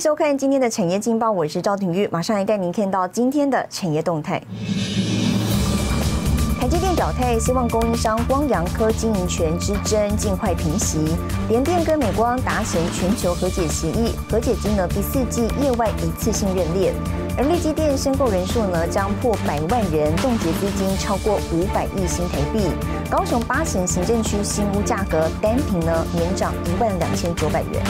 收看今天的产业劲报，我是赵廷玉，马上来带您看到今天的产业动态。台积电表态，希望供应商光阳科经营权之争尽快平息。联电跟美光达成全球和解协议，和解金额第四季业外一次性认列。而立基电申购人数呢将破百万人，冻结资金超过五百亿新台币。高雄八成行政区新屋价格单品呢年涨一万两千九百元。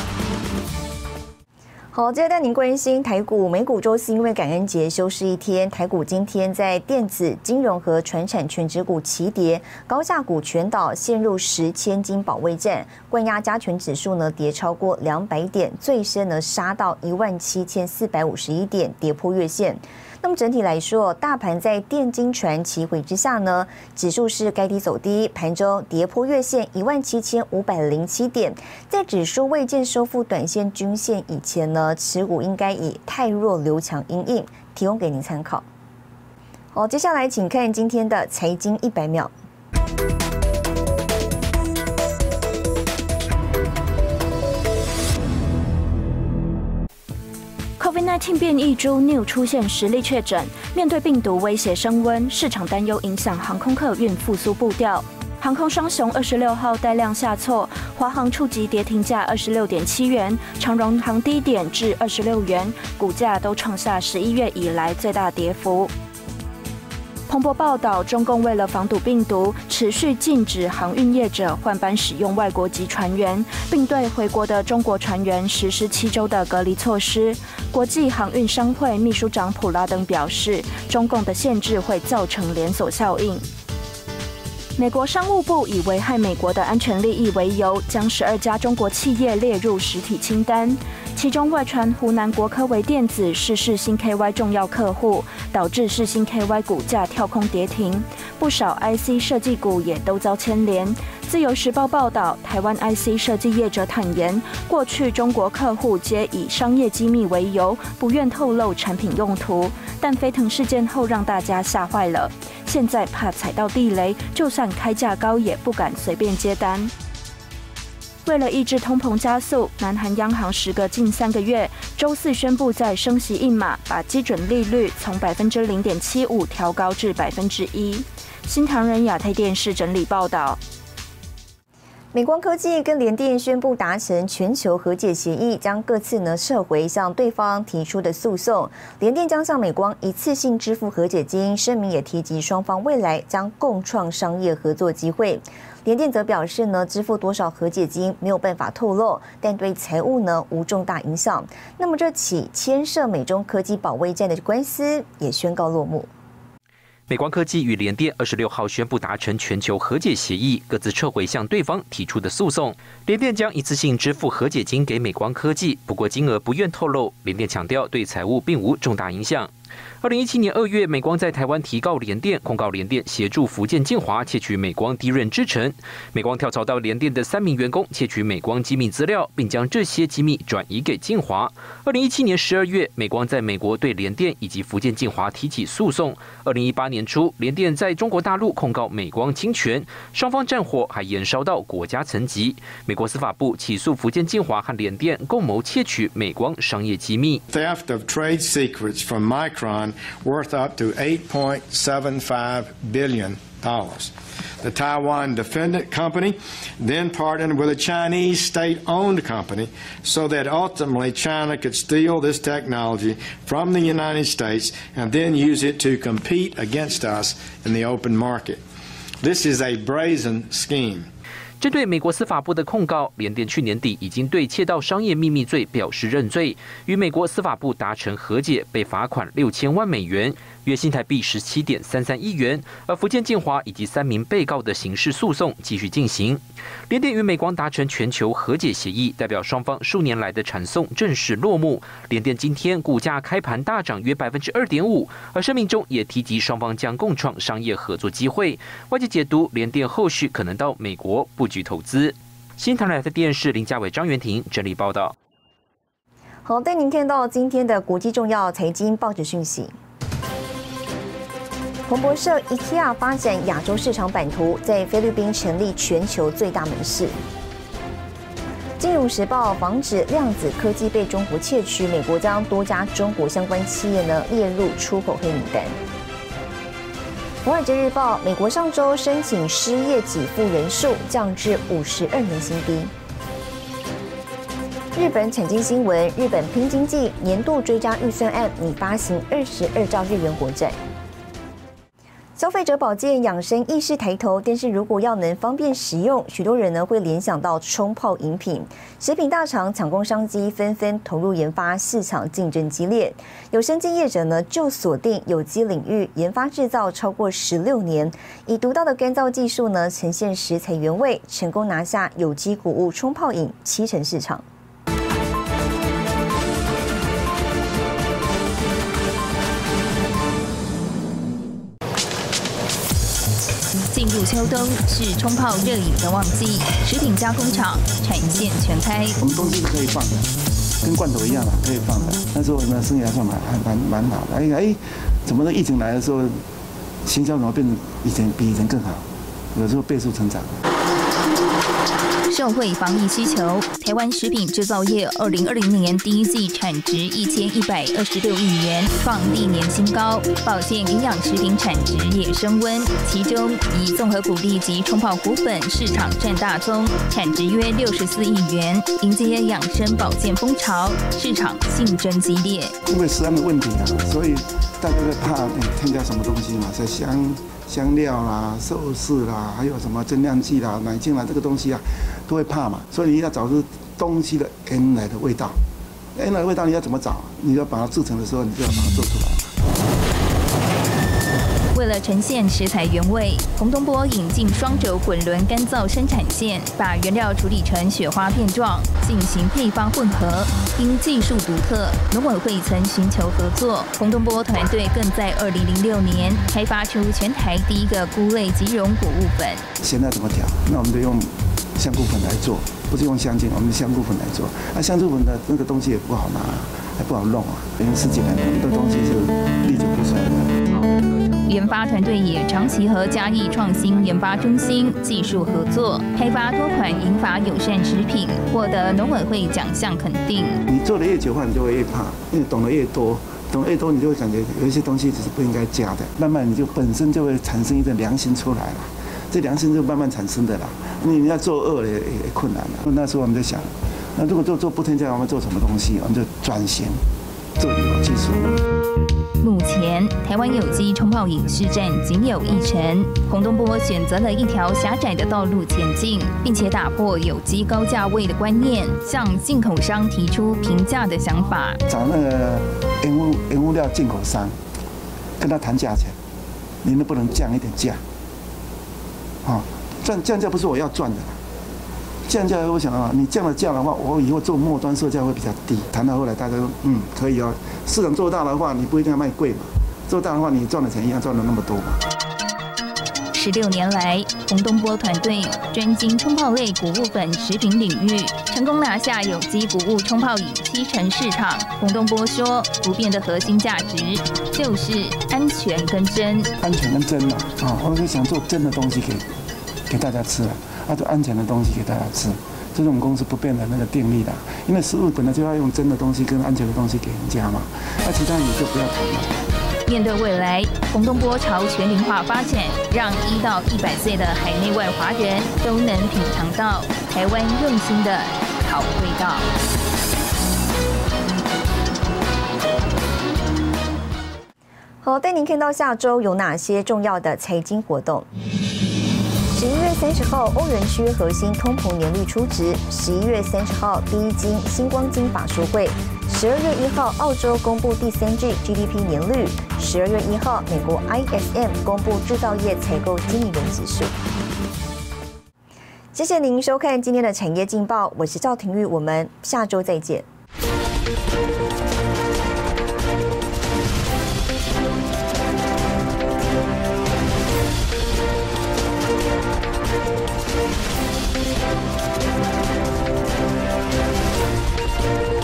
好，接着带您关心台股、美股周四因为感恩节休市一天，台股今天在电子、金融和传产全指股齐跌，高价股全岛，陷入十千金保卫战，冠压加权指数呢跌超过两百点，最深呢杀到一万七千四百五十一点，跌破月线。那么整体来说，大盘在电金传齐回之下呢，指数是该低走低，盘中跌破月线一万七千五百零七点，在指数未见收复短线均线以前呢，持股应该以太弱留强阴影，提供给您参考。好，接下来请看今天的财经一百秒。COVID-19 变异株 New 出现实例确诊，面对病毒威胁升温，市场担忧影响航空客运复苏步调。航空双雄二十六号带量下挫，华航触及跌停价二十六点七元，长荣航低点至二十六元，股价都创下十一月以来最大跌幅。彭博报道，中共为了防堵病毒，持续禁止航运业者换班使用外国籍船员，并对回国的中国船员实施七周的隔离措施。国际航运商会秘书长普拉登表示，中共的限制会造成连锁效应。美国商务部以危害美国的安全利益为由，将十二家中国企业列入实体清单。其中外传湖南国科微电子是世新 KY 重要客户，导致世新 KY 股价跳空跌停，不少 IC 设计股也都遭牵连。自由时报报道，台湾 IC 设计业者坦言，过去中国客户皆以商业机密为由，不愿透露产品用途，但飞腾事件后让大家吓坏了，现在怕踩到地雷，就算开价高也不敢随便接单。为了抑制通膨加速，南韩央行时隔近三个月，周四宣布在升息一码，把基准利率从百分之零点七五调高至百分之一。新唐人亚太电视整理报道。美光科技跟联电宣布达成全球和解协议，将各自呢撤回向对方提出的诉讼。联电将向美光一次性支付和解金，声明也提及双方未来将共创商业合作机会。联电则表示呢，支付多少和解金没有办法透露，但对财务呢无重大影响。那么这起牵涉美中科技保卫战的官司也宣告落幕。美光科技与联电二十六号宣布达成全球和解协议，各自撤回向对方提出的诉讼。联电将一次性支付和解金给美光科技，不过金额不愿透露。联电强调对财务并无重大影响。二零一七年二月，美光在台湾提告联电，控告联电协助福建建华窃取美光低润制程。美光跳槽到联电的三名员工窃取美光机密资料，并将这些机密转移给建华。二零一七年十二月，美光在美国对联电以及福建建华提起诉讼。二零一八年初，联电在中国大陆控告美光侵权，双方战火还延烧到国家层级。美国司法部起诉福建建华和联电共谋窃取美光商业机密。Theft of trade secrets from Micron. Worth up to $8.75 billion. The Taiwan defendant company then partnered with a Chinese state owned company so that ultimately China could steal this technology from the United States and then use it to compete against us in the open market. This is a brazen scheme. 针对美国司法部的控告，联电去年底已经对窃盗商业秘密罪表示认罪，与美国司法部达成和解，被罚款六千万美元。约新台币十七点三三亿元，而福建建华以及三名被告的刑事诉讼继续进行。联电与美光达成全球和解协议，代表双方数年来的缠讼正式落幕。联电今天股价开盘大涨约百分之二点五，而声明中也提及双方将共创商业合作机会。外界解读联电后续可能到美国布局投资。新唐人的电视林家伟、张元婷整理报道。好，带您看到今天的国际重要财经报纸讯息。彭博社，IKEA 发展亚洲市场版图，在菲律宾成立全球最大门市。金融时报防止量子科技被中国窃取，美国将多家中国相关企业呢列入出口黑名单。华尔街日报，美国上周申请失业给付人数降至五十二年新低。日本产经新闻，日本拼经济年度追加预算案拟发行二十二兆日元国债。消费者保健养生意识抬头，但是如果要能方便食用，许多人呢会联想到冲泡饮品。食品大厂抢攻商机，纷纷投入研发，市场竞争激烈。有生技业者呢就锁定有机领域研发制造超过十六年，以独到的干燥技术呢呈现食材原味，成功拿下有机谷物冲泡饮七成市场。进入秋冬是冲泡热饮的旺季，食品加工厂产线全开。我们东西是可以放的，跟罐头一样的，可以放的。那时候呢，生意还算蛮还蛮蛮好的。哎哎，怎么的？疫情来的时候，行销怎么变成以前比以前更好？有时候倍速成长。社会防疫需求，台湾食品制造业二零二零年第一季产值一千一百二十六亿元，创历年新高。保健营养食品产值也升温，其中以综合谷粒及冲泡谷粉市场占大宗，产值约六十四亿元。迎接养生保健风潮，市场竞争激烈。因为食安的问题啊，所以大家在怕添加什么东西嘛，在香香料啦、寿司啦，还有什么增量剂啦、奶精啦，这个东西啊。都会怕嘛，所以你要找出东西的原来的味道，原来的味道你要怎么找？你要把它制成的时候，你就要把它做出来。为了呈现食材原味，洪东波引进双轴滚轮干燥生产线，把原料处理成雪花片状，进行配方混合。因技术独特，农委会曾寻求合作。洪东波团队更在2006年开发出全台第一个菇类即溶谷物粉。现在怎么调？那我们就用。香菇粉来做，不是用香精，我们香菇粉来做。那香菇粉的那个东西也不好拿，还不好弄啊。因为十几年很多东西是历久不衰的。研发团队也长期和嘉义创新研发中心技术合作，开发多款银发友善食品，获得农委会奖项肯定。你做的越久的话，你就会越怕，因为懂得越多，懂得越多，你就会感觉有一些东西只是不应该加的，慢慢你就本身就会产生一个良心出来了。这良心就慢慢产生的啦。你要做恶也也困难了。那时候我们在想，那如果做做不添加，我们做什么东西？我们就转型做有技术。目前台湾有机冲泡饮市占仅有一成。洪东波选择了一条狭窄的道路前进，并且打破有机高价位的观念，向进口商提出平价的想法。找那个原物原物料进口商，跟他谈价钱，你能不能降一点价？啊，降降价不是我要赚的，降价我想啊，你降了价的话，我以后做末端售价会比较低。谈到后来，大家说嗯可以哦，市场做大的话，你不一定要卖贵嘛，做大的话，你赚的钱一样赚了那么多嘛。十六年来，洪东波团队专精冲泡类谷物粉食品领域，成功拿下有机谷物冲泡饮七成市场。洪东波说，不变的核心价值就是安全跟真。安全跟真嘛，啊，我是想做真的东西给给大家吃，啊，就安全的东西给大家吃，这是我们公司不变的那个定力的。因为食物本来就要用真的东西跟安全的东西给人家嘛，那其他你就不要谈了。面对未来，洪东波朝全龄化发展，让一到一百岁的海内外华人都能品尝到台湾用心的好味道。好，带您看到下周有哪些重要的财经活动。十一月三十号，欧元区核心通膨年率初值；十一月三十号，第一金星光金法说会；十二月一号，澳洲公布第三季 GDP 年率；十二月一号，美国 ISM 公布制造业采购经理人指数。谢谢您收看今天的产业劲报，我是赵廷玉，我们下周再见。Thank you.